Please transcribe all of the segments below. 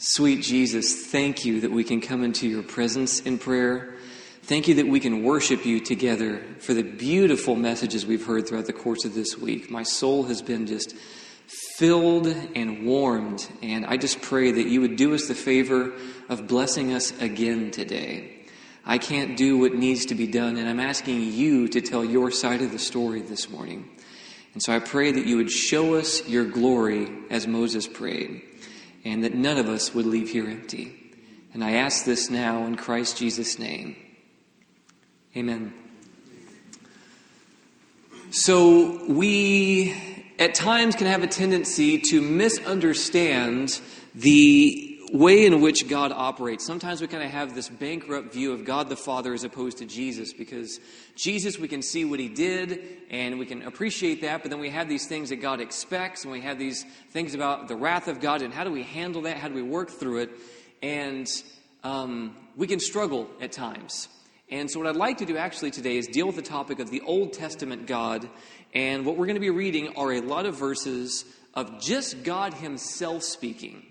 Sweet Jesus, thank you that we can come into your presence in prayer. Thank you that we can worship you together for the beautiful messages we've heard throughout the course of this week. My soul has been just filled and warmed, and I just pray that you would do us the favor of blessing us again today. I can't do what needs to be done, and I'm asking you to tell your side of the story this morning. And so I pray that you would show us your glory as Moses prayed and that none of us would leave here empty. And I ask this now in Christ Jesus' name. Amen. So, we at times can have a tendency to misunderstand the way in which God operates. Sometimes we kind of have this bankrupt view of God the Father as opposed to Jesus because Jesus, we can see what he did and we can appreciate that, but then we have these things that God expects and we have these things about the wrath of God and how do we handle that? How do we work through it? And um, we can struggle at times. And so, what I'd like to do actually today is deal with the topic of the Old Testament God. And what we're going to be reading are a lot of verses of just God Himself speaking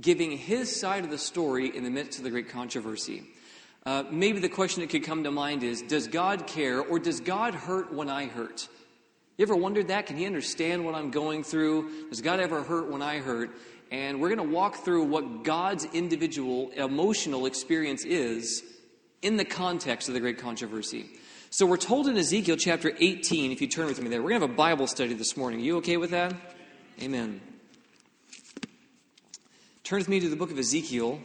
giving his side of the story in the midst of the great controversy. Uh, maybe the question that could come to mind is Does God care or does God hurt when I hurt? You ever wondered that? Can He understand what I'm going through? Does God ever hurt when I hurt? And we're going to walk through what God's individual emotional experience is in the context of the great controversy. So we're told in Ezekiel chapter 18, if you turn with me there, we're going to have a Bible study this morning. Are you okay with that? Amen. Turn with me to the book of Ezekiel,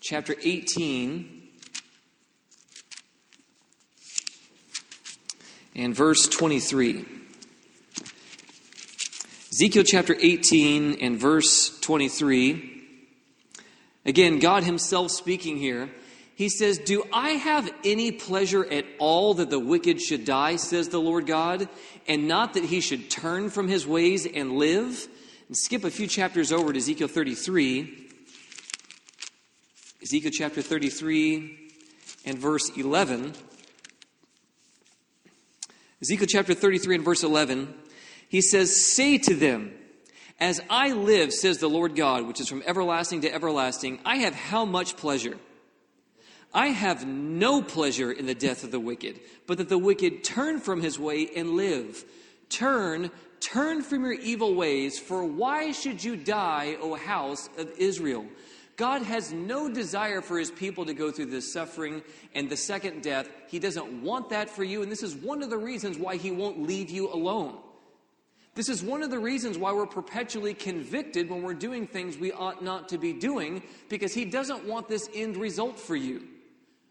chapter 18, and verse 23. Ezekiel chapter 18 and verse 23. Again, God Himself speaking here. He says, Do I have any pleasure at all that the wicked should die, says the Lord God, and not that he should turn from his ways and live? And skip a few chapters over to Ezekiel 33. Ezekiel chapter 33 and verse 11. Ezekiel chapter 33 and verse 11. He says, Say to them, As I live, says the Lord God, which is from everlasting to everlasting, I have how much pleasure? I have no pleasure in the death of the wicked, but that the wicked turn from his way and live. Turn, Turn from your evil ways, for why should you die, O house of Israel? God has no desire for his people to go through this suffering and the second death. He doesn't want that for you, and this is one of the reasons why he won't leave you alone. This is one of the reasons why we're perpetually convicted when we're doing things we ought not to be doing, because he doesn't want this end result for you.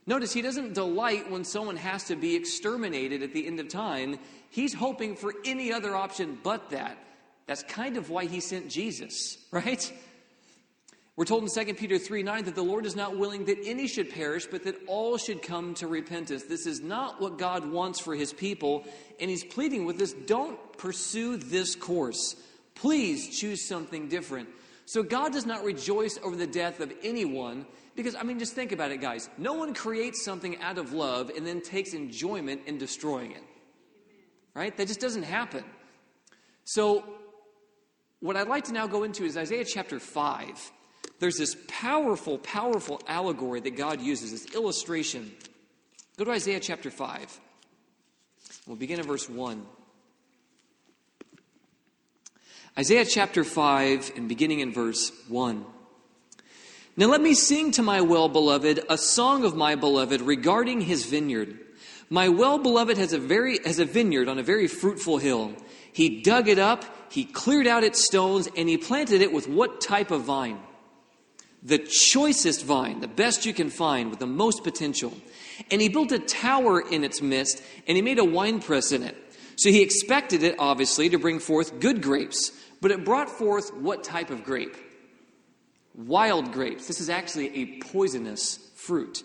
Notice he doesn't delight when someone has to be exterminated at the end of time. He's hoping for any other option but that. That's kind of why he sent Jesus, right? We're told in 2 Peter 3 9 that the Lord is not willing that any should perish, but that all should come to repentance. This is not what God wants for his people, and he's pleading with us don't pursue this course. Please choose something different. So God does not rejoice over the death of anyone, because, I mean, just think about it, guys. No one creates something out of love and then takes enjoyment in destroying it. Right? That just doesn't happen. So, what I'd like to now go into is Isaiah chapter 5. There's this powerful, powerful allegory that God uses, this illustration. Go to Isaiah chapter 5. We'll begin at verse 1. Isaiah chapter 5 and beginning in verse 1. Now let me sing to my well beloved a song of my beloved regarding his vineyard. My well beloved has a very has a vineyard on a very fruitful hill. He dug it up, he cleared out its stones, and he planted it with what type of vine? The choicest vine, the best you can find, with the most potential. And he built a tower in its midst, and he made a winepress in it. So he expected it, obviously, to bring forth good grapes, but it brought forth what type of grape? wild grapes. This is actually a poisonous fruit.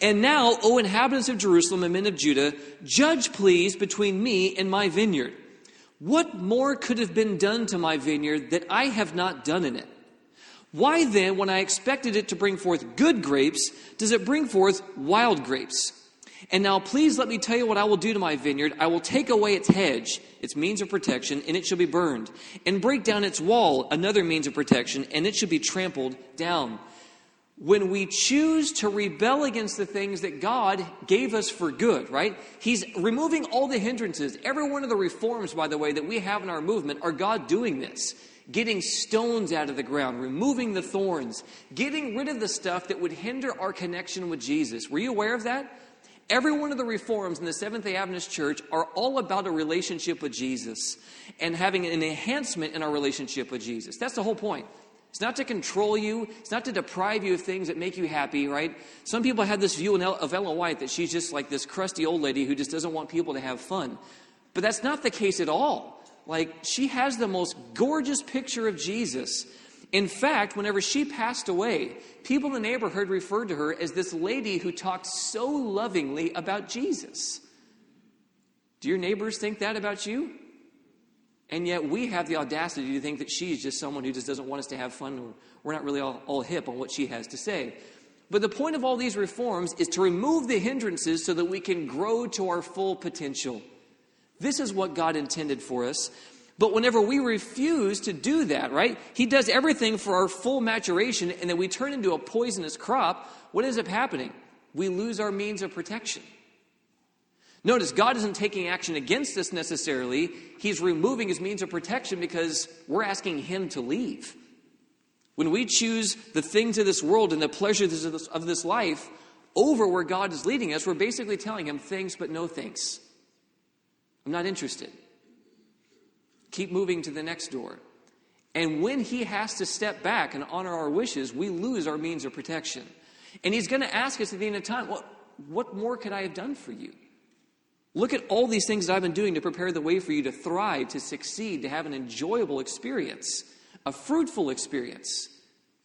And now, O inhabitants of Jerusalem and men of Judah, judge please between me and my vineyard. What more could have been done to my vineyard that I have not done in it? Why then, when I expected it to bring forth good grapes, does it bring forth wild grapes? And now, please let me tell you what I will do to my vineyard. I will take away its hedge, its means of protection, and it shall be burned, and break down its wall, another means of protection, and it shall be trampled down. When we choose to rebel against the things that God gave us for good, right? He's removing all the hindrances. Every one of the reforms, by the way, that we have in our movement are God doing this getting stones out of the ground, removing the thorns, getting rid of the stuff that would hinder our connection with Jesus. Were you aware of that? Every one of the reforms in the Seventh day Adventist Church are all about a relationship with Jesus and having an enhancement in our relationship with Jesus. That's the whole point. It's not to control you. It's not to deprive you of things that make you happy, right? Some people have this view of Ellen White that she's just like this crusty old lady who just doesn't want people to have fun. But that's not the case at all. Like, she has the most gorgeous picture of Jesus. In fact, whenever she passed away, people in the neighborhood referred to her as this lady who talked so lovingly about Jesus. Do your neighbors think that about you? And yet we have the audacity to think that she's just someone who just doesn't want us to have fun. We're not really all, all hip on what she has to say. But the point of all these reforms is to remove the hindrances so that we can grow to our full potential. This is what God intended for us. But whenever we refuse to do that, right, He does everything for our full maturation, and then we turn into a poisonous crop, what ends up happening? We lose our means of protection. Notice, God isn't taking action against us necessarily. He's removing his means of protection because we're asking him to leave. When we choose the things of this world and the pleasures of this, of this life over where God is leading us, we're basically telling him thanks but no thanks. I'm not interested. Keep moving to the next door. And when he has to step back and honor our wishes, we lose our means of protection. And he's going to ask us at the end of time, what, what more could I have done for you? Look at all these things that I've been doing to prepare the way for you to thrive, to succeed, to have an enjoyable experience, a fruitful experience.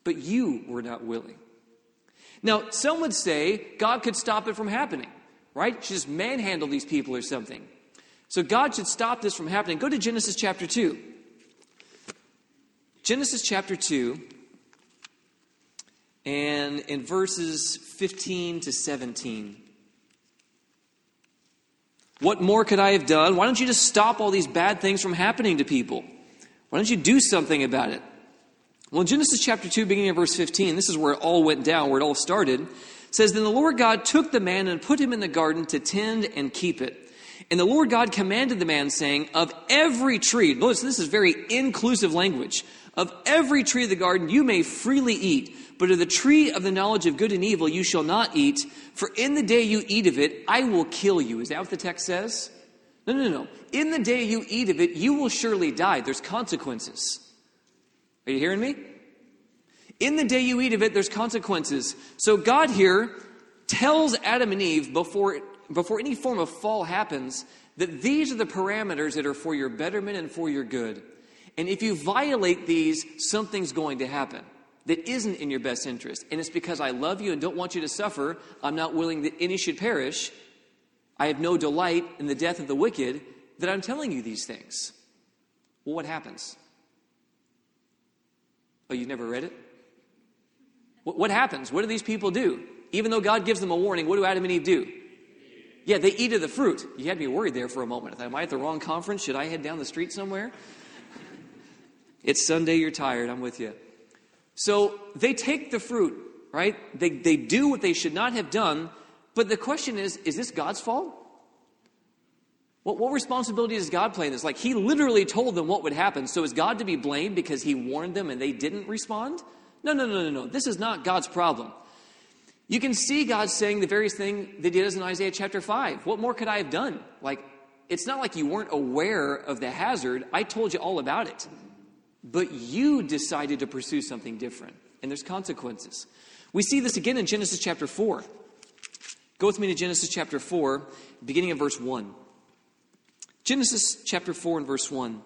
But you were not willing. Now, some would say God could stop it from happening, right? Just manhandle these people or something. So God should stop this from happening. Go to Genesis chapter 2. Genesis chapter 2, and in verses 15 to 17. What more could I have done? Why don't you just stop all these bad things from happening to people? Why don't you do something about it? Well, in Genesis chapter 2, beginning of verse 15, this is where it all went down, where it all started, says, Then the Lord God took the man and put him in the garden to tend and keep it. And the Lord God commanded the man, saying, Of every tree, notice this is very inclusive language, of every tree of the garden you may freely eat, but of the tree of the knowledge of good and evil you shall not eat, for in the day you eat of it, I will kill you. Is that what the text says? No, no, no. In the day you eat of it, you will surely die. There's consequences. Are you hearing me? In the day you eat of it, there's consequences. So God here tells Adam and Eve before before any form of fall happens, that these are the parameters that are for your betterment and for your good. And if you violate these, something's going to happen that isn't in your best interest. And it's because I love you and don't want you to suffer. I'm not willing that any should perish. I have no delight in the death of the wicked that I'm telling you these things. Well, what happens? Oh, you've never read it? What happens? What do these people do? Even though God gives them a warning, what do Adam and Eve do? Yeah, they eat of the fruit. You had me worried there for a moment. Am I at the wrong conference? Should I head down the street somewhere? It's Sunday, you're tired. I'm with you. So they take the fruit, right? They, they do what they should not have done. But the question is is this God's fault? What, what responsibility does God play in this? Like, He literally told them what would happen. So is God to be blamed because He warned them and they didn't respond? No, no, no, no, no. This is not God's problem. You can see God saying the various thing that he does in Isaiah chapter 5. What more could I have done? Like, it's not like you weren't aware of the hazard. I told you all about it. But you decided to pursue something different, and there's consequences. We see this again in Genesis chapter 4. Go with me to Genesis chapter 4, beginning in verse 1. Genesis chapter 4 and verse 1.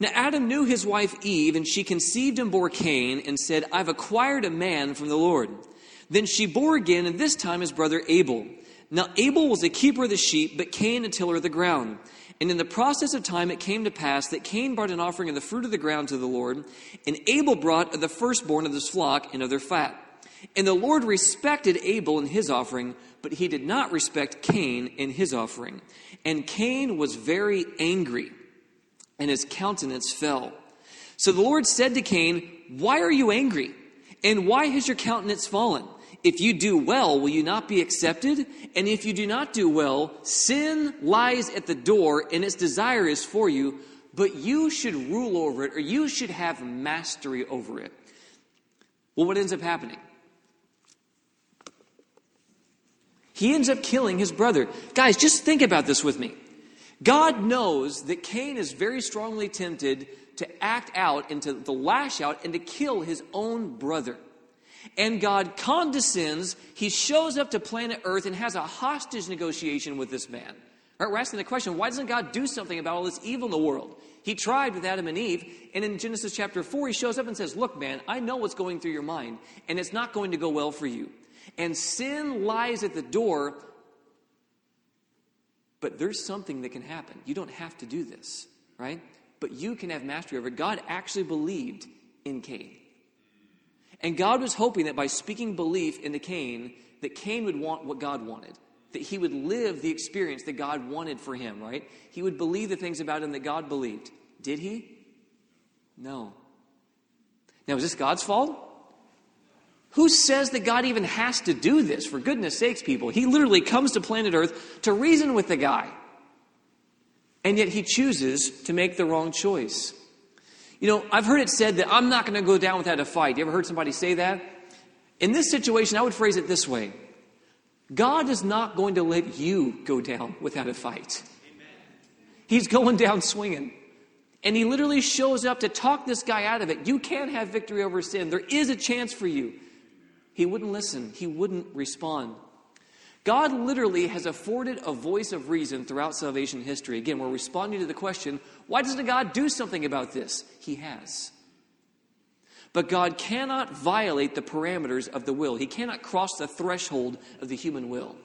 Now Adam knew his wife Eve, and she conceived and bore Cain, and said, I've acquired a man from the Lord. Then she bore again, and this time his brother Abel. Now Abel was a keeper of the sheep, but Cain a tiller of the ground. And in the process of time it came to pass that Cain brought an offering of the fruit of the ground to the Lord, and Abel brought of the firstborn of his flock and of their fat. And the Lord respected Abel and his offering, but he did not respect Cain and his offering. And Cain was very angry, and his countenance fell. So the Lord said to Cain, Why are you angry? And why has your countenance fallen? If you do well, will you not be accepted? And if you do not do well, sin lies at the door, and its desire is for you, but you should rule over it, or you should have mastery over it. Well, what ends up happening? He ends up killing his brother. Guys, just think about this with me. God knows that Cain is very strongly tempted to act out and to, lash out and to kill his own brother. And God condescends, he shows up to planet Earth and has a hostage negotiation with this man. Right, we're asking the question why doesn't God do something about all this evil in the world? He tried with Adam and Eve, and in Genesis chapter 4, he shows up and says, Look, man, I know what's going through your mind, and it's not going to go well for you. And sin lies at the door, but there's something that can happen. You don't have to do this, right? But you can have mastery over it. God actually believed in Cain. And God was hoping that by speaking belief into Cain, that Cain would want what God wanted. That he would live the experience that God wanted for him, right? He would believe the things about him that God believed. Did he? No. Now, is this God's fault? Who says that God even has to do this? For goodness sakes, people. He literally comes to planet Earth to reason with the guy. And yet he chooses to make the wrong choice. You know, I've heard it said that I'm not going to go down without a fight. You ever heard somebody say that? In this situation, I would phrase it this way God is not going to let you go down without a fight. He's going down swinging. And he literally shows up to talk this guy out of it. You can have victory over sin. There is a chance for you. He wouldn't listen, he wouldn't respond. God literally has afforded a voice of reason throughout salvation history. Again, we're responding to the question why doesn't God do something about this? He has. But God cannot violate the parameters of the will, He cannot cross the threshold of the human will.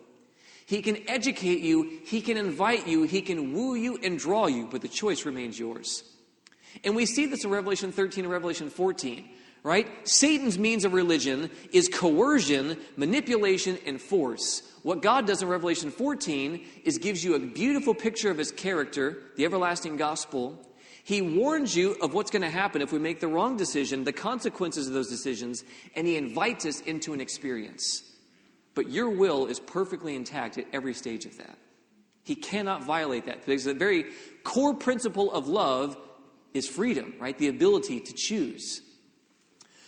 He can educate you, He can invite you, He can woo you and draw you, but the choice remains yours. And we see this in Revelation 13 and Revelation 14 right? Satan's means of religion is coercion, manipulation, and force. What God does in Revelation 14 is gives you a beautiful picture of his character, the everlasting gospel. He warns you of what's going to happen if we make the wrong decision, the consequences of those decisions, and he invites us into an experience. But your will is perfectly intact at every stage of that. He cannot violate that because the very core principle of love is freedom, right? The ability to choose.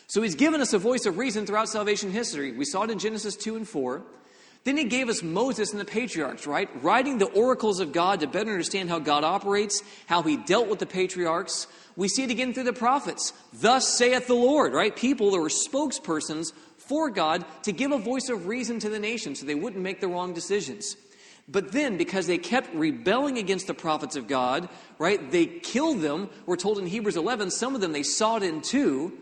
So he's given us a voice of reason throughout salvation history. We saw it in Genesis 2 and 4. Then he gave us Moses and the patriarchs, right? Writing the oracles of God to better understand how God operates, how he dealt with the patriarchs. We see it again through the prophets. Thus saith the Lord, right? People that were spokespersons for God to give a voice of reason to the nation so they wouldn't make the wrong decisions. But then, because they kept rebelling against the prophets of God, right, they killed them. We're told in Hebrews 11, some of them they sawed in two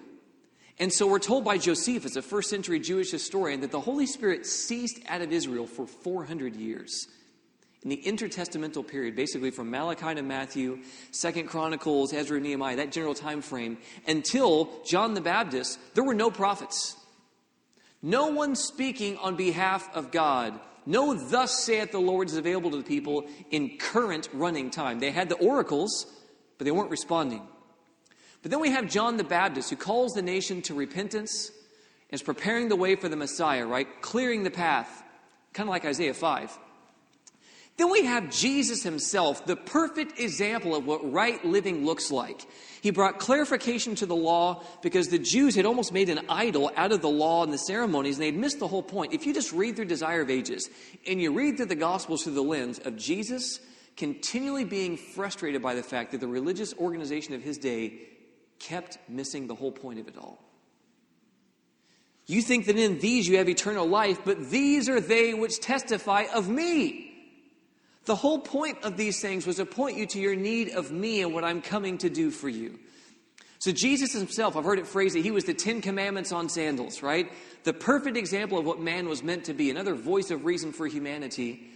and so we're told by Josephus, a first century Jewish historian, that the Holy Spirit ceased out of Israel for 400 years. In the intertestamental period, basically from Malachi to Matthew, Second Chronicles, Ezra, Nehemiah, that general time frame, until John the Baptist, there were no prophets. No one speaking on behalf of God. No, thus saith the Lord is available to the people in current running time. They had the oracles, but they weren't responding. But then we have John the Baptist who calls the nation to repentance and is preparing the way for the Messiah, right? Clearing the path, kind of like Isaiah 5. Then we have Jesus himself, the perfect example of what right living looks like. He brought clarification to the law because the Jews had almost made an idol out of the law and the ceremonies, and they'd missed the whole point. If you just read through Desire of Ages and you read through the Gospels through the lens of Jesus continually being frustrated by the fact that the religious organization of his day kept missing the whole point of it all. You think that in these you have eternal life, but these are they which testify of me. The whole point of these things was to point you to your need of me and what I'm coming to do for you. So, Jesus himself, I've heard it phrased that he was the Ten Commandments on sandals, right? The perfect example of what man was meant to be, another voice of reason for humanity.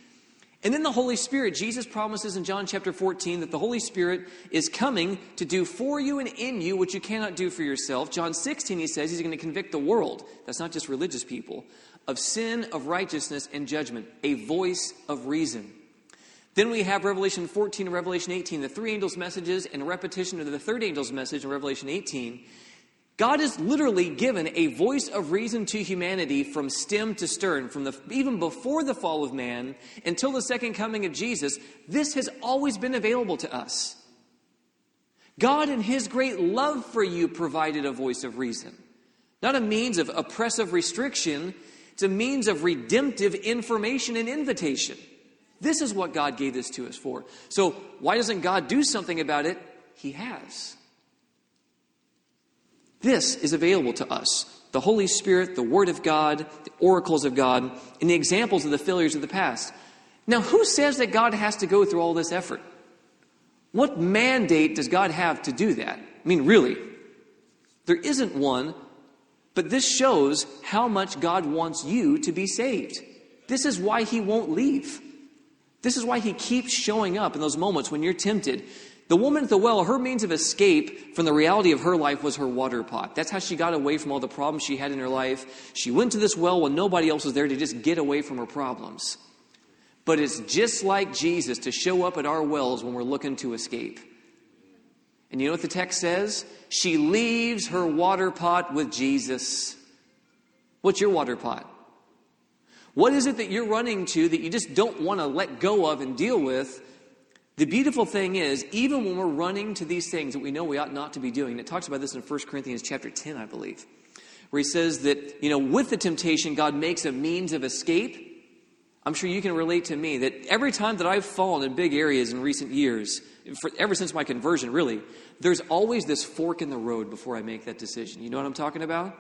And then the Holy Spirit, Jesus promises in John chapter 14 that the Holy Spirit is coming to do for you and in you what you cannot do for yourself. John 16, he says he's going to convict the world, that's not just religious people, of sin, of righteousness, and judgment, a voice of reason. Then we have Revelation 14 and Revelation 18, the three angels' messages, and a repetition of the third angel's message in Revelation 18. God has literally given a voice of reason to humanity from stem to stern, from the, even before the fall of man until the second coming of Jesus. This has always been available to us. God, in His great love for you, provided a voice of reason, not a means of oppressive restriction, it's a means of redemptive information and invitation. This is what God gave this to us for. So, why doesn't God do something about it? He has. This is available to us the Holy Spirit, the Word of God, the oracles of God, and the examples of the failures of the past. Now, who says that God has to go through all this effort? What mandate does God have to do that? I mean, really, there isn't one, but this shows how much God wants you to be saved. This is why He won't leave. This is why He keeps showing up in those moments when you're tempted the woman at the well, her means of escape from the reality of her life was her water pot. That's how she got away from all the problems she had in her life. She went to this well when nobody else was there to just get away from her problems. But it's just like Jesus to show up at our wells when we're looking to escape. And you know what the text says? She leaves her water pot with Jesus. What's your water pot? What is it that you're running to that you just don't want to let go of and deal with? The beautiful thing is, even when we're running to these things that we know we ought not to be doing, it talks about this in 1 Corinthians chapter 10, I believe, where he says that, you know, with the temptation, God makes a means of escape. I'm sure you can relate to me that every time that I've fallen in big areas in recent years, for, ever since my conversion, really, there's always this fork in the road before I make that decision. You know what I'm talking about?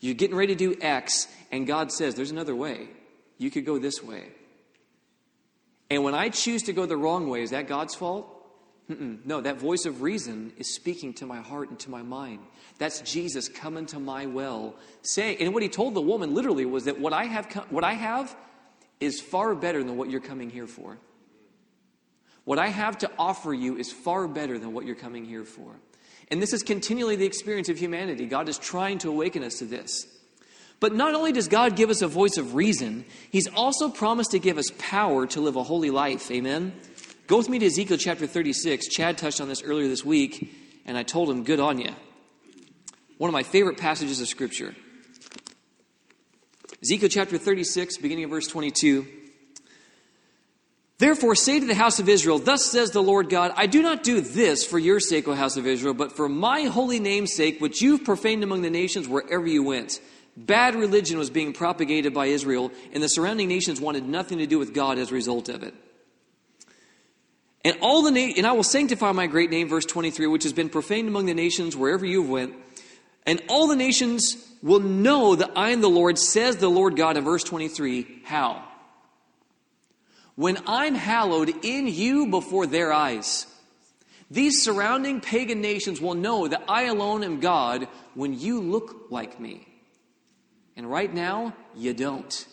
You're getting ready to do X, and God says, there's another way. You could go this way. And when I choose to go the wrong way, is that God's fault? Mm-mm. No, that voice of reason is speaking to my heart and to my mind. That's Jesus coming to my well, saying, and what he told the woman literally was that what I have, what I have is far better than what you're coming here for. What I have to offer you is far better than what you're coming here for. And this is continually the experience of humanity. God is trying to awaken us to this. But not only does God give us a voice of reason, He's also promised to give us power to live a holy life. Amen? Go with me to Ezekiel chapter 36. Chad touched on this earlier this week, and I told him, Good on you. One of my favorite passages of Scripture. Ezekiel chapter 36, beginning of verse 22. Therefore, say to the house of Israel, Thus says the Lord God, I do not do this for your sake, O house of Israel, but for my holy name's sake, which you've profaned among the nations wherever you went. Bad religion was being propagated by Israel, and the surrounding nations wanted nothing to do with God as a result of it. And all the na- and I will sanctify my great name, verse 23, which has been profaned among the nations wherever you went. And all the nations will know that I am the Lord, says the Lord God in verse 23. How? When I'm hallowed in you before their eyes. These surrounding pagan nations will know that I alone am God when you look like me. And right now, you don't.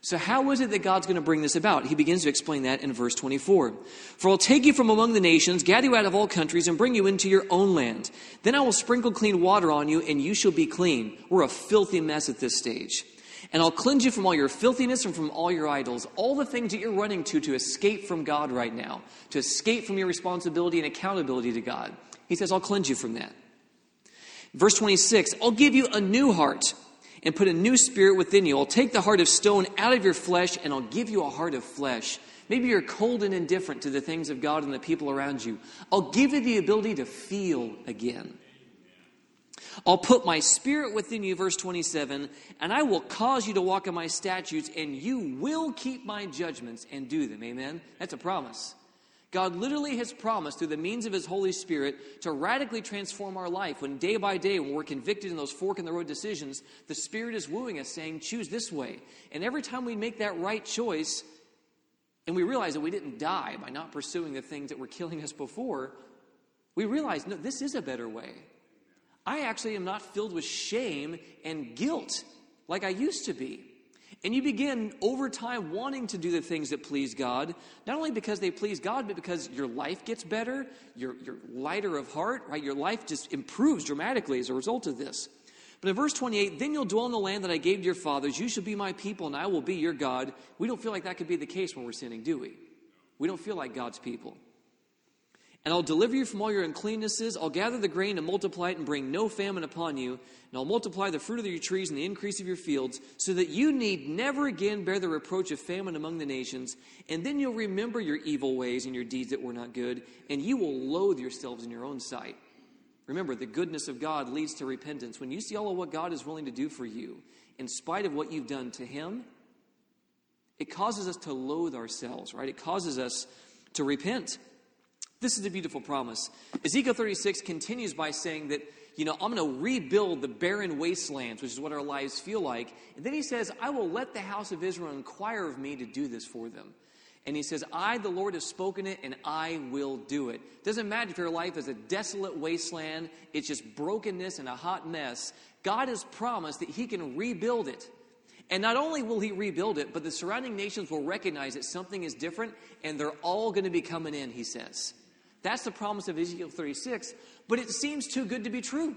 So, how is it that God's going to bring this about? He begins to explain that in verse 24. For I'll take you from among the nations, gather you out of all countries, and bring you into your own land. Then I will sprinkle clean water on you, and you shall be clean. We're a filthy mess at this stage. And I'll cleanse you from all your filthiness and from all your idols, all the things that you're running to to escape from God right now, to escape from your responsibility and accountability to God. He says, I'll cleanse you from that. Verse 26 I'll give you a new heart and put a new spirit within you. I'll take the heart of stone out of your flesh and I'll give you a heart of flesh. Maybe you're cold and indifferent to the things of God and the people around you. I'll give you the ability to feel again. I'll put my spirit within you, verse 27, and I will cause you to walk in my statutes, and you will keep my judgments and do them. Amen? That's a promise. God literally has promised through the means of His Holy Spirit to radically transform our life. When day by day, when we're convicted in those fork in the road decisions, the Spirit is wooing us, saying, Choose this way. And every time we make that right choice, and we realize that we didn't die by not pursuing the things that were killing us before, we realize, no, this is a better way. I actually am not filled with shame and guilt like I used to be. And you begin over time wanting to do the things that please God, not only because they please God, but because your life gets better, you're, you're lighter of heart, right? Your life just improves dramatically as a result of this. But in verse 28, then you'll dwell in the land that I gave to your fathers. You shall be my people, and I will be your God. We don't feel like that could be the case when we're sinning, do we? We don't feel like God's people. And I'll deliver you from all your uncleannesses. I'll gather the grain and multiply it and bring no famine upon you. And I'll multiply the fruit of your trees and the increase of your fields, so that you need never again bear the reproach of famine among the nations. And then you'll remember your evil ways and your deeds that were not good, and you will loathe yourselves in your own sight. Remember, the goodness of God leads to repentance. When you see all of what God is willing to do for you, in spite of what you've done to Him, it causes us to loathe ourselves, right? It causes us to repent. This is a beautiful promise. Ezekiel 36 continues by saying that, you know, I'm going to rebuild the barren wastelands, which is what our lives feel like. And then he says, I will let the house of Israel inquire of me to do this for them. And he says, I, the Lord, have spoken it, and I will do it. Doesn't matter if your life is a desolate wasteland, it's just brokenness and a hot mess. God has promised that he can rebuild it. And not only will he rebuild it, but the surrounding nations will recognize that something is different, and they're all going to be coming in, he says. That's the promise of Ezekiel 36, but it seems too good to be true.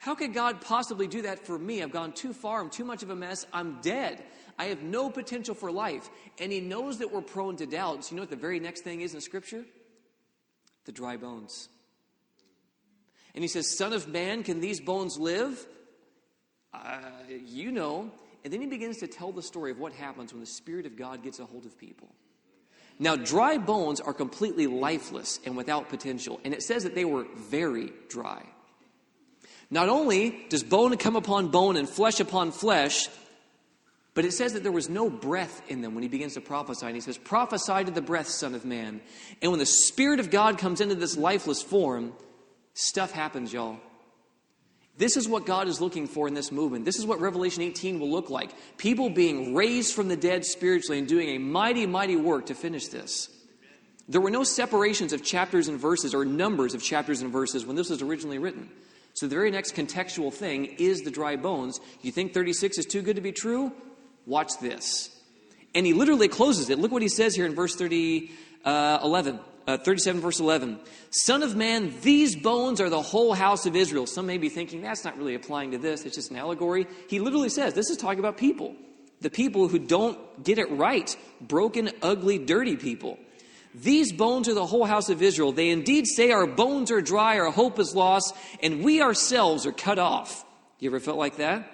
How could God possibly do that for me? I've gone too far. I'm too much of a mess. I'm dead. I have no potential for life. And He knows that we're prone to doubt. So, you know what the very next thing is in Scripture? The dry bones. And He says, Son of man, can these bones live? Uh, you know. And then He begins to tell the story of what happens when the Spirit of God gets a hold of people. Now, dry bones are completely lifeless and without potential, and it says that they were very dry. Not only does bone come upon bone and flesh upon flesh, but it says that there was no breath in them when he begins to prophesy. And he says, Prophesy to the breath, Son of Man. And when the Spirit of God comes into this lifeless form, stuff happens, y'all. This is what God is looking for in this movement. This is what Revelation 18 will look like. People being raised from the dead spiritually and doing a mighty, mighty work to finish this. There were no separations of chapters and verses or numbers of chapters and verses when this was originally written. So the very next contextual thing is the dry bones. You think 36 is too good to be true? Watch this. And he literally closes it. Look what he says here in verse 30, uh, 11 uh, 37, verse 11. Son of man, these bones are the whole house of Israel. Some may be thinking that's not really applying to this, it's just an allegory. He literally says this is talking about people. The people who don't get it right, broken, ugly, dirty people. These bones are the whole house of Israel. They indeed say our bones are dry, our hope is lost, and we ourselves are cut off. You ever felt like that?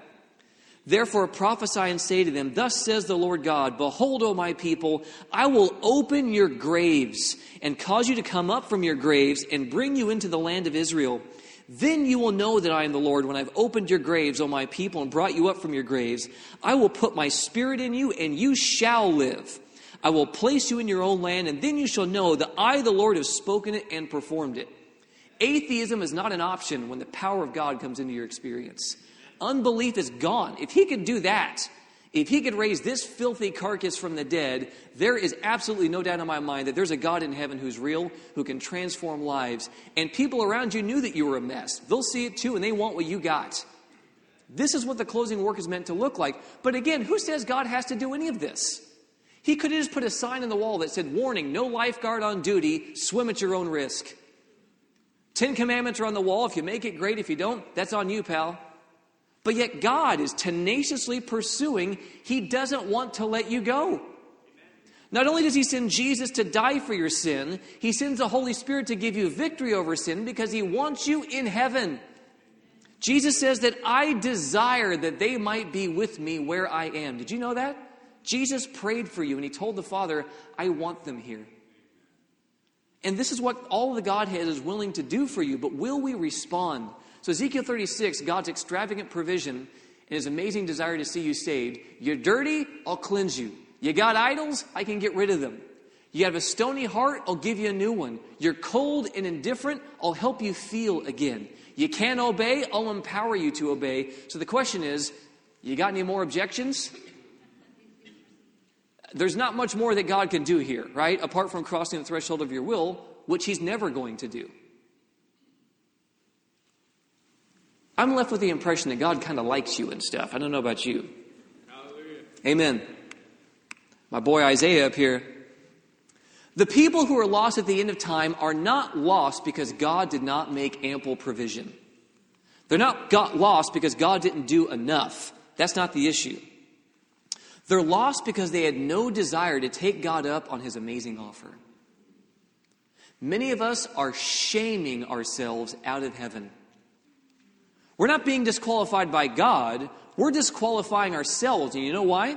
Therefore prophesy and say to them, Thus says the Lord God, Behold, O my people, I will open your graves and cause you to come up from your graves and bring you into the land of Israel. Then you will know that I am the Lord when I've opened your graves, O my people, and brought you up from your graves. I will put my spirit in you, and you shall live. I will place you in your own land, and then you shall know that I, the Lord, have spoken it and performed it. Atheism is not an option when the power of God comes into your experience. Unbelief is gone. If he could do that, if he could raise this filthy carcass from the dead, there is absolutely no doubt in my mind that there's a God in heaven who's real, who can transform lives. And people around you knew that you were a mess. They'll see it too, and they want what you got. This is what the closing work is meant to look like. But again, who says God has to do any of this? He could have just put a sign on the wall that said, Warning, no lifeguard on duty, swim at your own risk. Ten commandments are on the wall. If you make it, great. If you don't, that's on you, pal. But yet God is tenaciously pursuing. He doesn't want to let you go. Not only does He send Jesus to die for your sin, He sends the Holy Spirit to give you victory over sin because He wants you in heaven. Jesus says that I desire that they might be with me where I am. Did you know that? Jesus prayed for you and He told the Father, I want them here. And this is what all the Godhead is willing to do for you, but will we respond? So, Ezekiel 36, God's extravagant provision and his amazing desire to see you saved. You're dirty, I'll cleanse you. You got idols, I can get rid of them. You have a stony heart, I'll give you a new one. You're cold and indifferent, I'll help you feel again. You can't obey, I'll empower you to obey. So the question is, you got any more objections? There's not much more that God can do here, right? Apart from crossing the threshold of your will, which He's never going to do. I'm left with the impression that God kind of likes you and stuff. I don't know about you. Amen. My boy Isaiah up here. The people who are lost at the end of time are not lost because God did not make ample provision. They're not got lost because God didn't do enough. That's not the issue. They're lost because they had no desire to take God up on his amazing offer. Many of us are shaming ourselves out of heaven. We're not being disqualified by God, we're disqualifying ourselves. And you know why?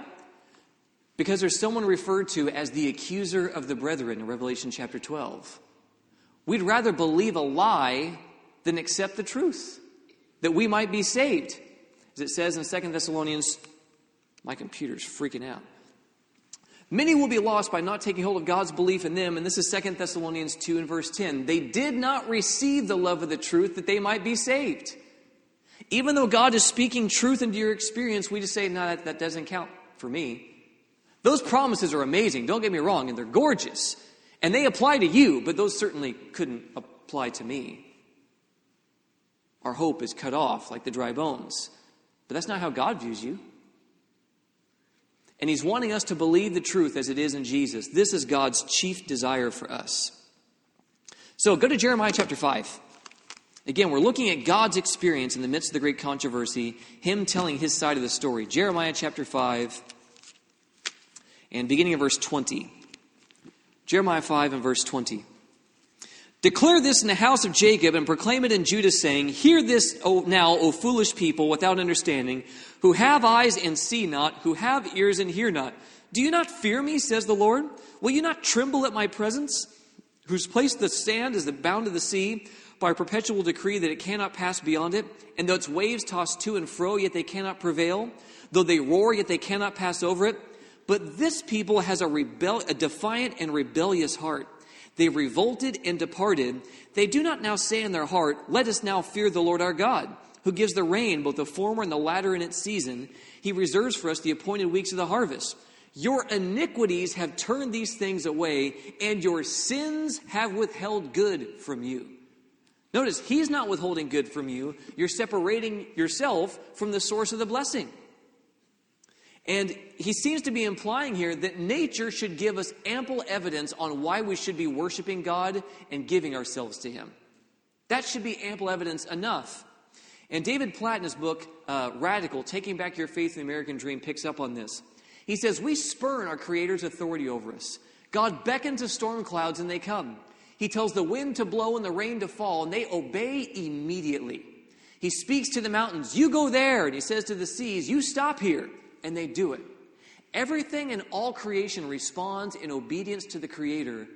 Because there's someone referred to as the accuser of the brethren in Revelation chapter 12. We'd rather believe a lie than accept the truth that we might be saved. As it says in 2 Thessalonians, my computer's freaking out. Many will be lost by not taking hold of God's belief in them, and this is 2 Thessalonians 2 and verse 10. They did not receive the love of the truth that they might be saved. Even though God is speaking truth into your experience, we just say, no, that, that doesn't count for me. Those promises are amazing, don't get me wrong, and they're gorgeous. And they apply to you, but those certainly couldn't apply to me. Our hope is cut off like the dry bones. But that's not how God views you. And He's wanting us to believe the truth as it is in Jesus. This is God's chief desire for us. So go to Jeremiah chapter 5. Again, we're looking at God's experience in the midst of the great controversy, Him telling His side of the story. Jeremiah chapter 5, and beginning of verse 20. Jeremiah 5 and verse 20. Declare this in the house of Jacob and proclaim it in Judah, saying, Hear this o now, O foolish people, without understanding, who have eyes and see not, who have ears and hear not. Do you not fear me, says the Lord? Will you not tremble at my presence? whose place the sand is the bound of the sea, by perpetual decree that it cannot pass beyond it, and though its waves toss to and fro, yet they cannot prevail, though they roar, yet they cannot pass over it. But this people has a, rebel- a defiant and rebellious heart. They revolted and departed. They do not now say in their heart, Let us now fear the Lord our God, who gives the rain, both the former and the latter in its season. He reserves for us the appointed weeks of the harvest. Your iniquities have turned these things away, and your sins have withheld good from you. Notice, he's not withholding good from you. You're separating yourself from the source of the blessing. And he seems to be implying here that nature should give us ample evidence on why we should be worshiping God and giving ourselves to Him. That should be ample evidence enough. And David Platt, in his book, uh, Radical Taking Back Your Faith in the American Dream, picks up on this. He says, We spurn our Creator's authority over us. God beckons to storm clouds and they come. He tells the wind to blow and the rain to fall, and they obey immediately. He speaks to the mountains, You go there. And he says to the seas, You stop here and they do it. Everything in all creation responds in obedience to the Creator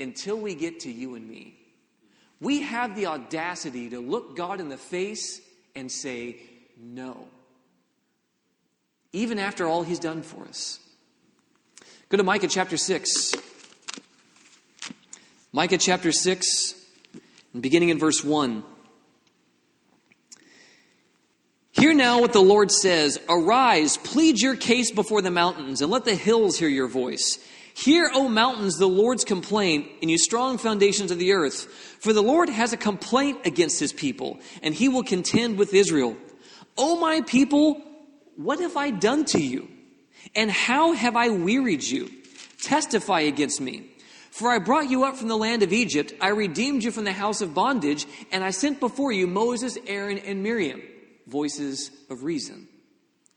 until we get to you and me. We have the audacity to look God in the face and say, No. Even after all He's done for us. Go to Micah chapter 6. Micah chapter 6, beginning in verse 1. Hear now what the Lord says Arise, plead your case before the mountains, and let the hills hear your voice. Hear, O mountains, the Lord's complaint, and you strong foundations of the earth. For the Lord has a complaint against his people, and he will contend with Israel. O my people, what have I done to you? And how have I wearied you? Testify against me. For I brought you up from the land of Egypt, I redeemed you from the house of bondage, and I sent before you Moses, Aaron, and Miriam voices of reason.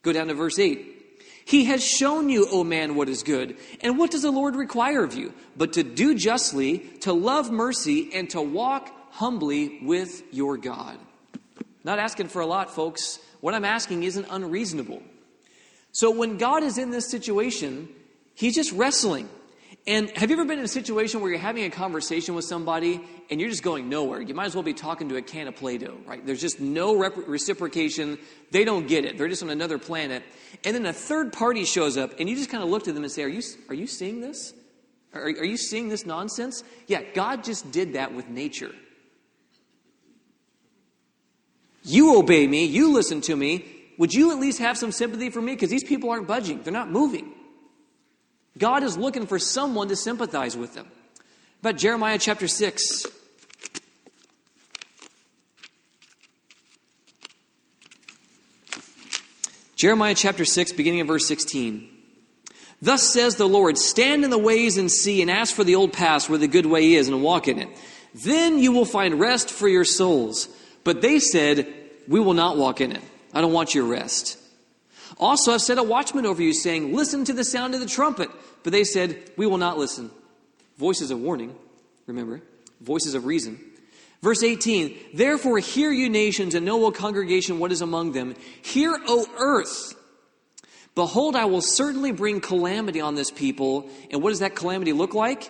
Go down to verse 8. He has shown you, O man, what is good. And what does the Lord require of you? But to do justly, to love mercy, and to walk humbly with your God. Not asking for a lot, folks. What I'm asking isn't unreasonable. So when God is in this situation, He's just wrestling. And have you ever been in a situation where you're having a conversation with somebody and you're just going nowhere? You might as well be talking to a can of Play Doh, right? There's just no rep- reciprocation. They don't get it. They're just on another planet. And then a third party shows up and you just kind of look at them and say, Are you, are you seeing this? Are, are you seeing this nonsense? Yeah, God just did that with nature. You obey me, you listen to me. Would you at least have some sympathy for me? Because these people aren't budging, they're not moving. God is looking for someone to sympathize with them. About Jeremiah chapter 6. Jeremiah chapter 6, beginning of verse 16. Thus says the Lord Stand in the ways and see, and ask for the old paths where the good way is, and walk in it. Then you will find rest for your souls. But they said, We will not walk in it. I don't want your rest. Also, I've set a watchman over you, saying, Listen to the sound of the trumpet. But they said, We will not listen. Voices of warning, remember, voices of reason. Verse 18, Therefore hear you nations, and know, O congregation, what is among them. Hear, O earth. Behold, I will certainly bring calamity on this people. And what does that calamity look like?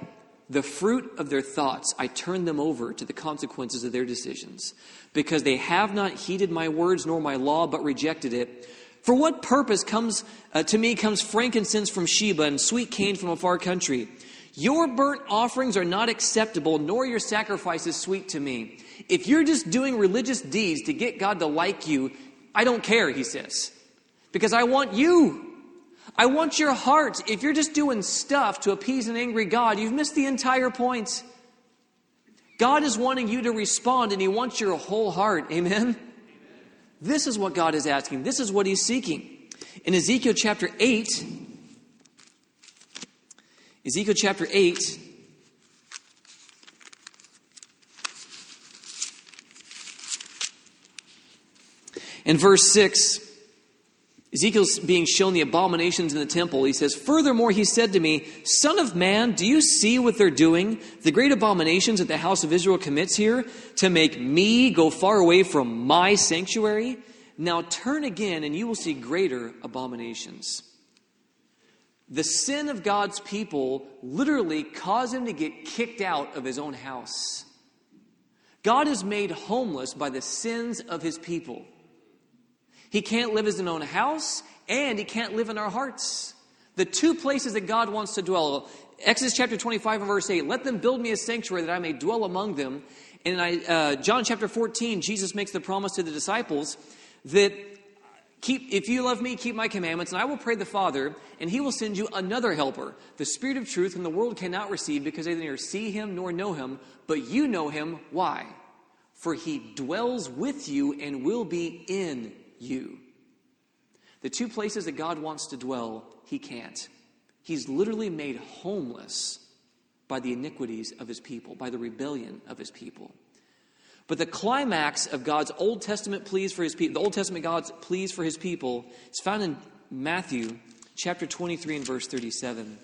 The fruit of their thoughts. I turn them over to the consequences of their decisions. Because they have not heeded my words nor my law, but rejected it. For what purpose comes uh, to me comes frankincense from Sheba and sweet cane from a far country? Your burnt offerings are not acceptable, nor your sacrifices sweet to me. If you're just doing religious deeds to get God to like you, I don't care, he says. Because I want you. I want your heart. If you're just doing stuff to appease an angry God, you've missed the entire point. God is wanting you to respond, and He wants your whole heart. Amen? This is what God is asking. This is what He's seeking. In Ezekiel chapter 8, Ezekiel chapter 8, in verse 6, Ezekiel's being shown the abominations in the temple. He says, Furthermore, he said to me, Son of man, do you see what they're doing? The great abominations that the house of Israel commits here to make me go far away from my sanctuary? Now turn again, and you will see greater abominations. The sin of God's people literally caused him to get kicked out of his own house. God is made homeless by the sins of his people. He can't live in his own house, and he can't live in our hearts. The two places that God wants to dwell. Exodus chapter 25 and verse 8, let them build me a sanctuary that I may dwell among them. And in uh, John chapter 14, Jesus makes the promise to the disciples that keep, if you love me, keep my commandments, and I will pray the Father, and he will send you another helper, the Spirit of truth, whom the world cannot receive because they neither see him nor know him, but you know him. Why? For he dwells with you and will be in you. The two places that God wants to dwell, he can't. He's literally made homeless by the iniquities of his people, by the rebellion of his people. But the climax of God's Old Testament pleas for his people, the Old Testament God's pleas for his people, is found in Matthew chapter 23 and verse 37.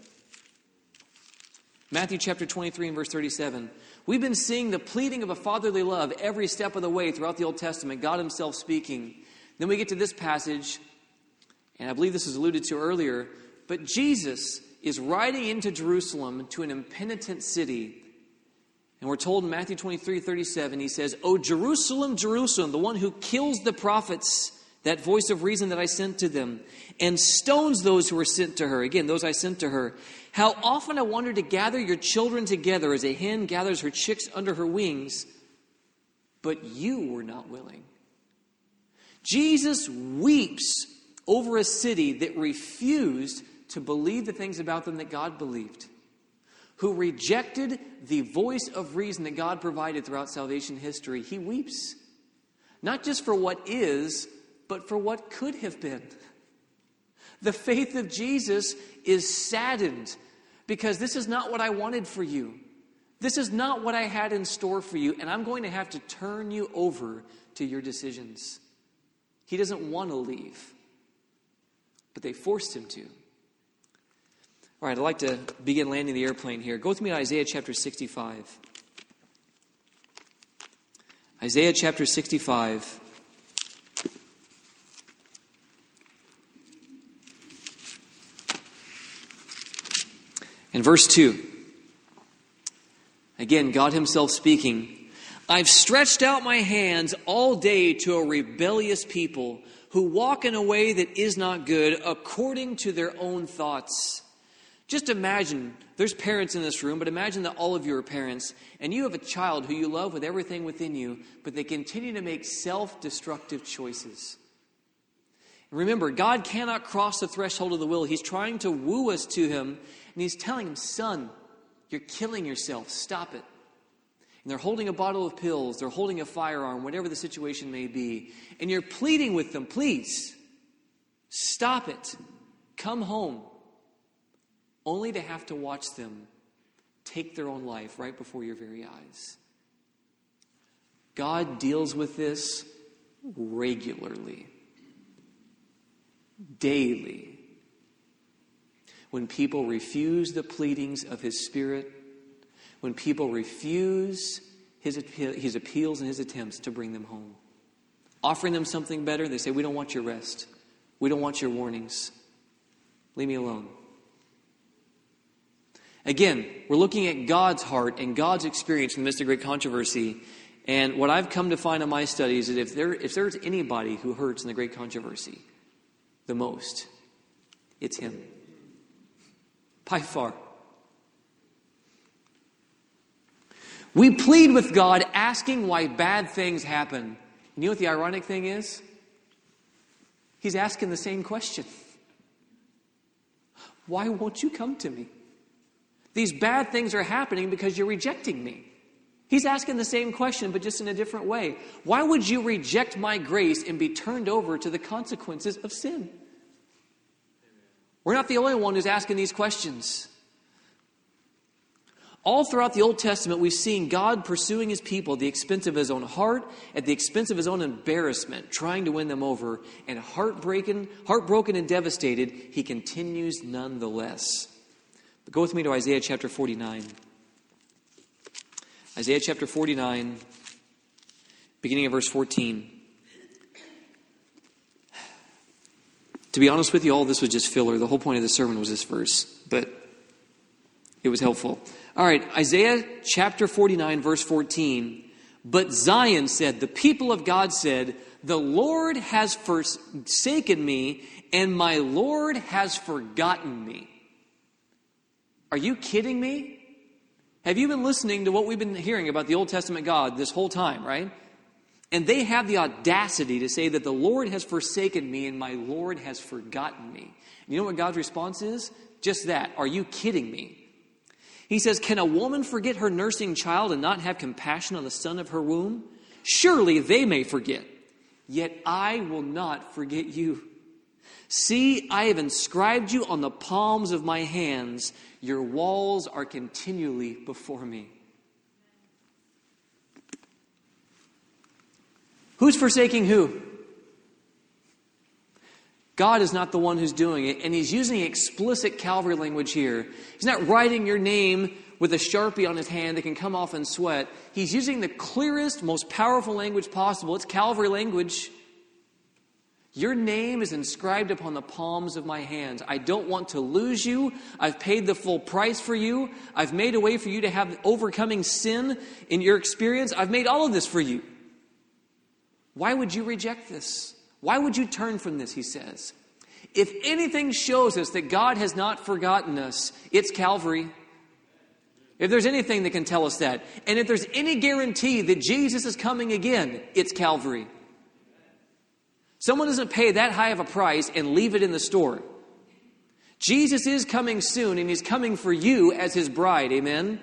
Matthew chapter 23 and verse 37. We've been seeing the pleading of a fatherly love every step of the way throughout the Old Testament, God Himself speaking. Then we get to this passage, and I believe this was alluded to earlier, but Jesus is riding into Jerusalem to an impenitent city. And we're told in Matthew 23 37, he says, O Jerusalem, Jerusalem, the one who kills the prophets, that voice of reason that I sent to them, and stones those who were sent to her. Again, those I sent to her. How often I wanted to gather your children together as a hen gathers her chicks under her wings, but you were not willing. Jesus weeps over a city that refused to believe the things about them that God believed, who rejected the voice of reason that God provided throughout salvation history. He weeps, not just for what is, but for what could have been. The faith of Jesus is saddened because this is not what I wanted for you. This is not what I had in store for you, and I'm going to have to turn you over to your decisions. He doesn't want to leave, but they forced him to. All right, I'd like to begin landing the airplane here. Go with me to Isaiah chapter 65. Isaiah chapter 65. And verse 2. Again, God Himself speaking. I've stretched out my hands all day to a rebellious people who walk in a way that is not good according to their own thoughts. Just imagine, there's parents in this room, but imagine that all of you are parents, and you have a child who you love with everything within you, but they continue to make self destructive choices. Remember, God cannot cross the threshold of the will. He's trying to woo us to Him, and He's telling him, Son, you're killing yourself. Stop it and they're holding a bottle of pills, they're holding a firearm, whatever the situation may be, and you're pleading with them, please, Stop it. Come home. Only to have to watch them take their own life right before your very eyes. God deals with this regularly, daily. When people refuse the pleadings of His Spirit, when people refuse his, his appeals and his attempts to bring them home. Offering them something better, they say, We don't want your rest. We don't want your warnings. Leave me alone. Again, we're looking at God's heart and God's experience in the midst of great controversy. And what I've come to find in my studies is if, there, if there's anybody who hurts in the great controversy the most, it's him. By far. We plead with God asking why bad things happen. You know what the ironic thing is? He's asking the same question Why won't you come to me? These bad things are happening because you're rejecting me. He's asking the same question, but just in a different way. Why would you reject my grace and be turned over to the consequences of sin? We're not the only one who's asking these questions. All throughout the Old Testament, we've seen God pursuing his people at the expense of his own heart, at the expense of his own embarrassment, trying to win them over. And heartbroken, heartbroken and devastated, he continues nonetheless. But go with me to Isaiah chapter 49. Isaiah chapter 49, beginning of verse 14. To be honest with you, all this was just filler. The whole point of the sermon was this verse, but it was helpful. All right, Isaiah chapter 49, verse 14. But Zion said, the people of God said, The Lord has forsaken me, and my Lord has forgotten me. Are you kidding me? Have you been listening to what we've been hearing about the Old Testament God this whole time, right? And they have the audacity to say that the Lord has forsaken me and my Lord has forgotten me. You know what God's response is? Just that. Are you kidding me? He says, Can a woman forget her nursing child and not have compassion on the son of her womb? Surely they may forget, yet I will not forget you. See, I have inscribed you on the palms of my hands. Your walls are continually before me. Who's forsaking who? God is not the one who's doing it, and He's using explicit Calvary language here. He's not writing your name with a sharpie on his hand that can come off in sweat. He's using the clearest, most powerful language possible. It's Calvary language. Your name is inscribed upon the palms of my hands. I don't want to lose you. I've paid the full price for you. I've made a way for you to have overcoming sin in your experience. I've made all of this for you. Why would you reject this? Why would you turn from this? He says. If anything shows us that God has not forgotten us, it's Calvary. If there's anything that can tell us that, and if there's any guarantee that Jesus is coming again, it's Calvary. Someone doesn't pay that high of a price and leave it in the store. Jesus is coming soon, and He's coming for you as His bride. Amen?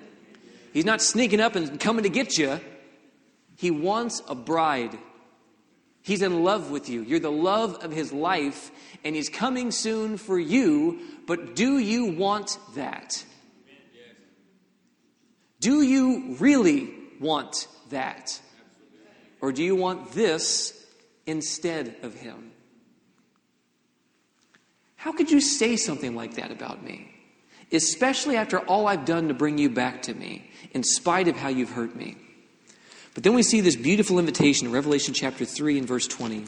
He's not sneaking up and coming to get you. He wants a bride. He's in love with you. You're the love of his life, and he's coming soon for you. But do you want that? Do you really want that? Or do you want this instead of him? How could you say something like that about me? Especially after all I've done to bring you back to me, in spite of how you've hurt me. But then we see this beautiful invitation in Revelation chapter 3 and verse 20.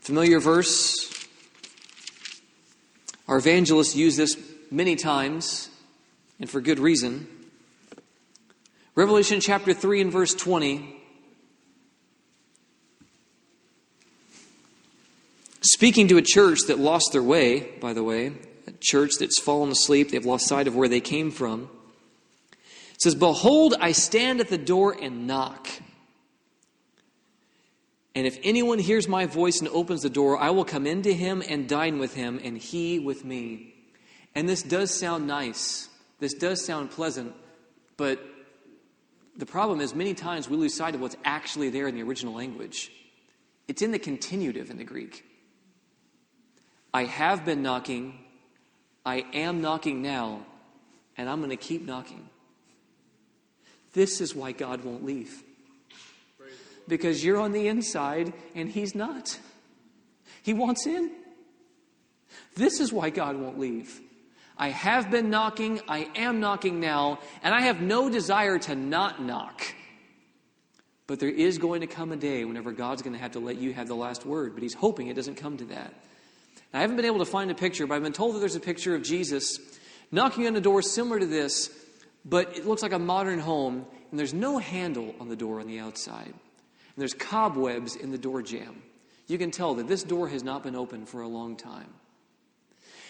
Familiar verse. Our evangelists use this many times, and for good reason. Revelation chapter 3 and verse 20. Speaking to a church that lost their way, by the way, a church that's fallen asleep, they've lost sight of where they came from says, Behold, I stand at the door and knock. And if anyone hears my voice and opens the door, I will come into him and dine with him, and he with me. And this does sound nice. This does sound pleasant. But the problem is, many times we lose sight of what's actually there in the original language. It's in the continuative in the Greek. I have been knocking, I am knocking now, and I'm going to keep knocking. This is why God won't leave. Because you're on the inside and He's not. He wants in. This is why God won't leave. I have been knocking, I am knocking now, and I have no desire to not knock. But there is going to come a day whenever God's going to have to let you have the last word, but He's hoping it doesn't come to that. I haven't been able to find a picture, but I've been told that there's a picture of Jesus knocking on a door similar to this, but it looks like a modern home, and there's no handle on the door on the outside. And there's cobwebs in the door jamb. You can tell that this door has not been open for a long time.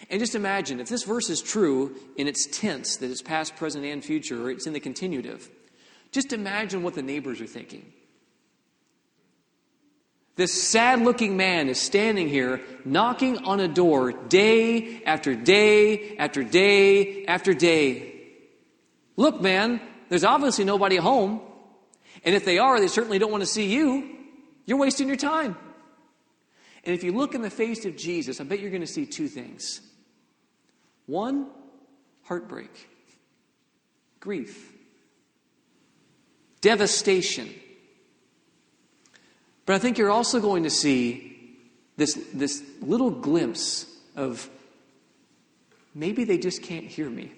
And just imagine if this verse is true in its tense, that it's past, present, and future, or it's in the continuative, just imagine what the neighbors are thinking. This sad looking man is standing here knocking on a door day after day after day after day. Look, man, there's obviously nobody home. And if they are, they certainly don't want to see you. You're wasting your time. And if you look in the face of Jesus, I bet you're going to see two things one, heartbreak, grief, devastation. But I think you're also going to see this, this little glimpse of maybe they just can't hear me.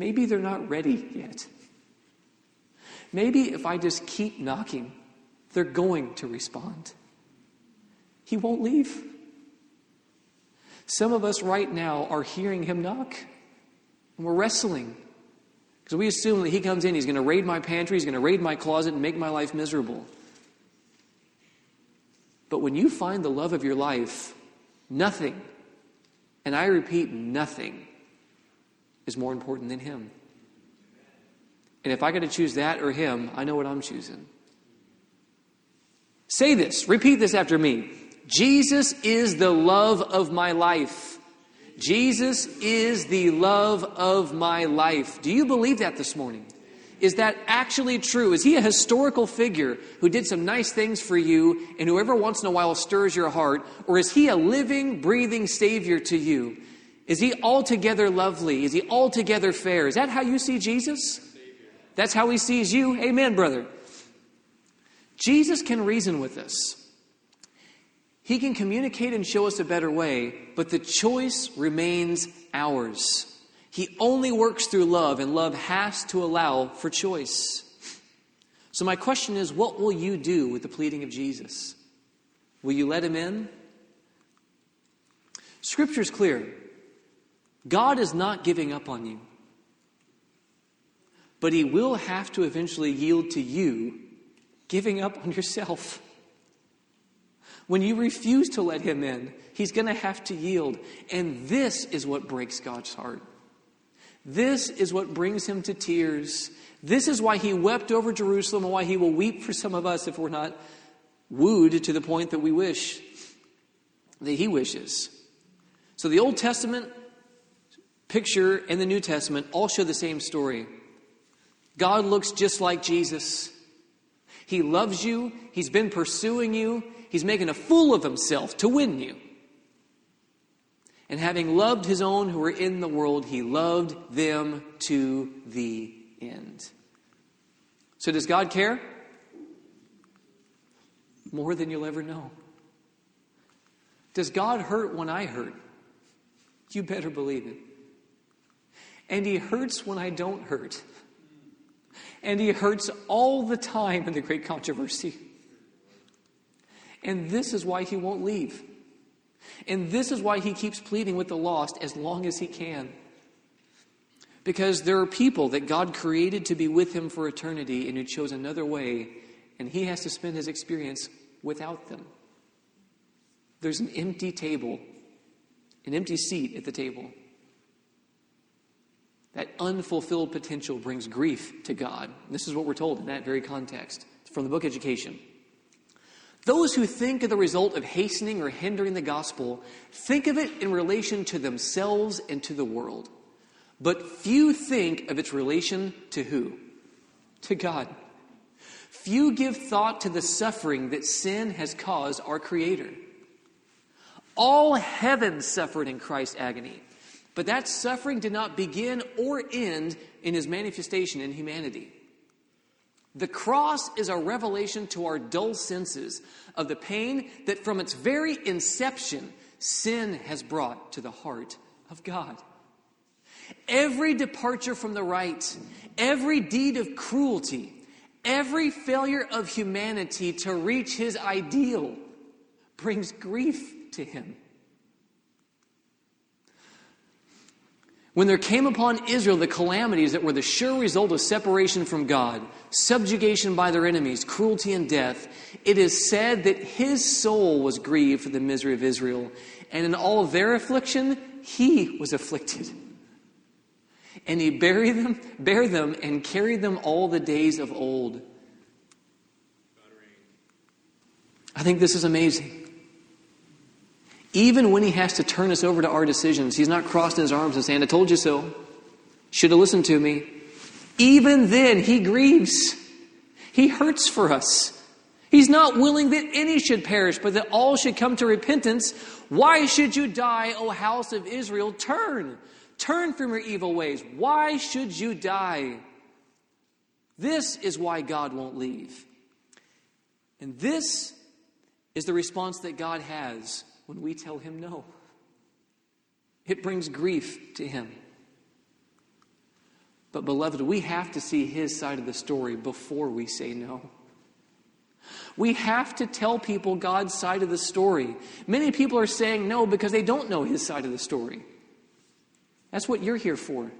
Maybe they're not ready yet. Maybe if I just keep knocking, they're going to respond. He won't leave. Some of us right now are hearing him knock, and we're wrestling. Because we assume that he comes in, he's going to raid my pantry, he's going to raid my closet, and make my life miserable. But when you find the love of your life, nothing, and I repeat, nothing, is more important than him. And if I got to choose that or him, I know what I'm choosing. Say this, repeat this after me. Jesus is the love of my life. Jesus is the love of my life. Do you believe that this morning? Is that actually true? Is he a historical figure who did some nice things for you and who every once in a while stirs your heart? Or is he a living, breathing Savior to you? Is he altogether lovely? Is he altogether fair? Is that how you see Jesus? That's how he sees you? Amen, brother. Jesus can reason with us. He can communicate and show us a better way, but the choice remains ours. He only works through love, and love has to allow for choice. So, my question is what will you do with the pleading of Jesus? Will you let him in? Scripture is clear God is not giving up on you, but he will have to eventually yield to you giving up on yourself. When you refuse to let him in, he's going to have to yield. And this is what breaks God's heart. This is what brings him to tears. This is why he wept over Jerusalem and why he will weep for some of us if we're not wooed to the point that we wish, that he wishes. So the Old Testament picture and the New Testament all show the same story. God looks just like Jesus. He loves you, He's been pursuing you, he's making a fool of himself to win you. And having loved his own who were in the world, he loved them to the end. So, does God care? More than you'll ever know. Does God hurt when I hurt? You better believe it. And he hurts when I don't hurt. And he hurts all the time in the great controversy. And this is why he won't leave. And this is why he keeps pleading with the lost as long as he can. Because there are people that God created to be with him for eternity and who chose another way, and he has to spend his experience without them. There's an empty table, an empty seat at the table. That unfulfilled potential brings grief to God. This is what we're told in that very context from the book Education. Those who think of the result of hastening or hindering the gospel think of it in relation to themselves and to the world. But few think of its relation to who? To God. Few give thought to the suffering that sin has caused our Creator. All heaven suffered in Christ's agony, but that suffering did not begin or end in his manifestation in humanity. The cross is a revelation to our dull senses of the pain that from its very inception sin has brought to the heart of God. Every departure from the right, every deed of cruelty, every failure of humanity to reach his ideal brings grief to him. When there came upon Israel the calamities that were the sure result of separation from God, subjugation by their enemies, cruelty and death, it is said that his soul was grieved for the misery of Israel, and in all their affliction, he was afflicted. And he buried them, bare them, and carried them all the days of old. I think this is amazing. Even when he has to turn us over to our decisions, he's not crossing his arms and saying, I told you so. Should have listened to me. Even then, he grieves. He hurts for us. He's not willing that any should perish, but that all should come to repentance. Why should you die, O house of Israel? Turn. Turn from your evil ways. Why should you die? This is why God won't leave. And this is the response that God has when we tell him no. It brings grief to him. But, beloved, we have to see his side of the story before we say no. We have to tell people God's side of the story. Many people are saying no because they don't know his side of the story. That's what you're here for.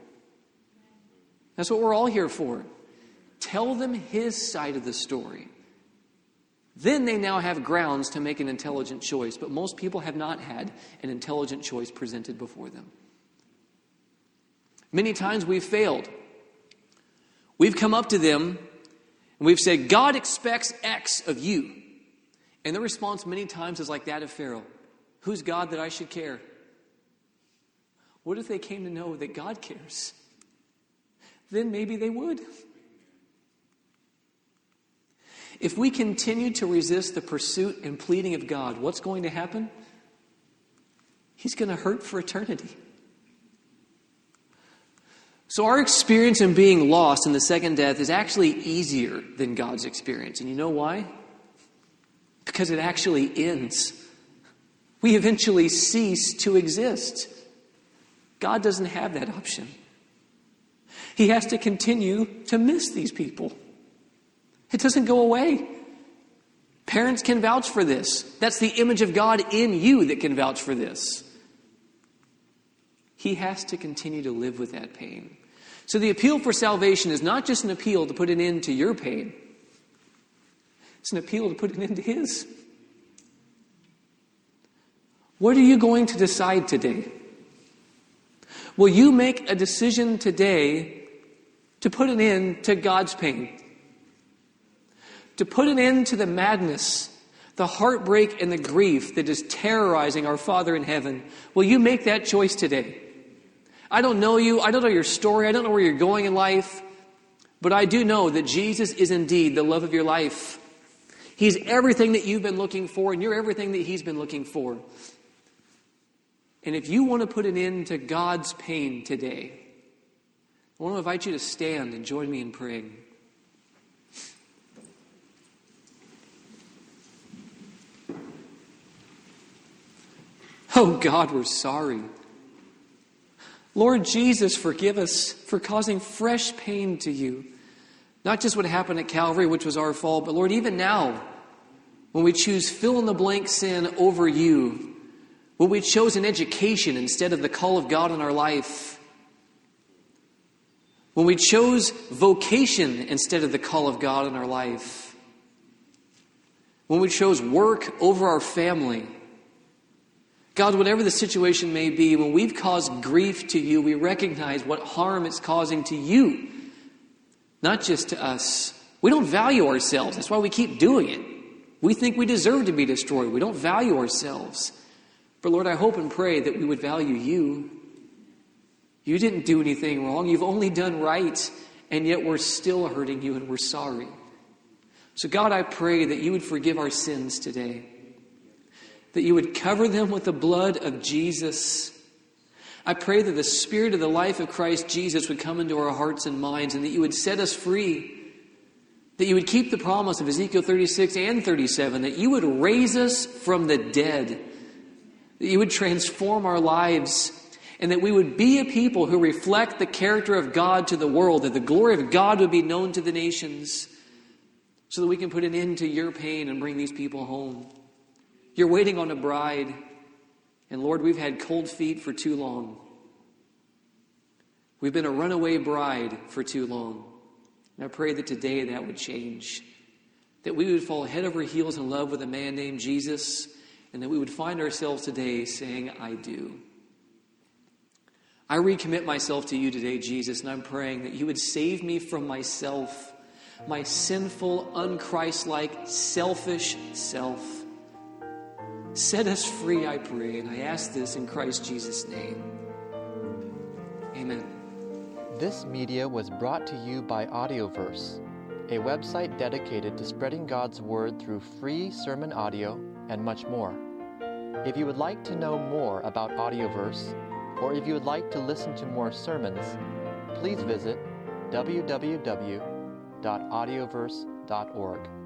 That's what we're all here for. Tell them his side of the story. Then they now have grounds to make an intelligent choice, but most people have not had an intelligent choice presented before them. Many times we've failed. We've come up to them and we've said, God expects X of you. And the response many times is like that of Pharaoh Who's God that I should care? What if they came to know that God cares? Then maybe they would. If we continue to resist the pursuit and pleading of God, what's going to happen? He's going to hurt for eternity. So, our experience in being lost in the second death is actually easier than God's experience. And you know why? Because it actually ends. We eventually cease to exist. God doesn't have that option. He has to continue to miss these people. It doesn't go away. Parents can vouch for this. That's the image of God in you that can vouch for this. He has to continue to live with that pain. So the appeal for salvation is not just an appeal to put an end to your pain, it's an appeal to put an end to his. What are you going to decide today? Will you make a decision today to put an end to God's pain? To put an end to the madness, the heartbreak, and the grief that is terrorizing our Father in heaven. Will you make that choice today? I don't know you. I don't know your story. I don't know where you're going in life. But I do know that Jesus is indeed the love of your life. He's everything that you've been looking for, and you're everything that He's been looking for. And if you want to put an end to God's pain today, I want to invite you to stand and join me in praying. Oh God, we're sorry. Lord Jesus, forgive us for causing fresh pain to you. Not just what happened at Calvary, which was our fault, but Lord, even now, when we choose fill in the blank sin over you, when we chose an education instead of the call of God in our life, when we chose vocation instead of the call of God in our life, when we chose work over our family, God, whatever the situation may be, when we've caused grief to you, we recognize what harm it's causing to you, not just to us. We don't value ourselves. That's why we keep doing it. We think we deserve to be destroyed. We don't value ourselves. But Lord, I hope and pray that we would value you. You didn't do anything wrong. You've only done right, and yet we're still hurting you and we're sorry. So, God, I pray that you would forgive our sins today, that you would cover them with the blood of Jesus. I pray that the Spirit of the life of Christ Jesus would come into our hearts and minds and that you would set us free. That you would keep the promise of Ezekiel 36 and 37, that you would raise us from the dead, that you would transform our lives, and that we would be a people who reflect the character of God to the world, that the glory of God would be known to the nations, so that we can put an end to your pain and bring these people home. You're waiting on a bride. And Lord, we've had cold feet for too long. We've been a runaway bride for too long. And I pray that today that would change. That we would fall head over heels in love with a man named Jesus, and that we would find ourselves today saying, I do. I recommit myself to you today, Jesus, and I'm praying that you would save me from myself, my sinful, unchristlike, selfish self. Set us free, I pray, and I ask this in Christ Jesus' name. Amen. This media was brought to you by Audioverse, a website dedicated to spreading God's Word through free sermon audio and much more. If you would like to know more about Audioverse, or if you would like to listen to more sermons, please visit www.audioverse.org.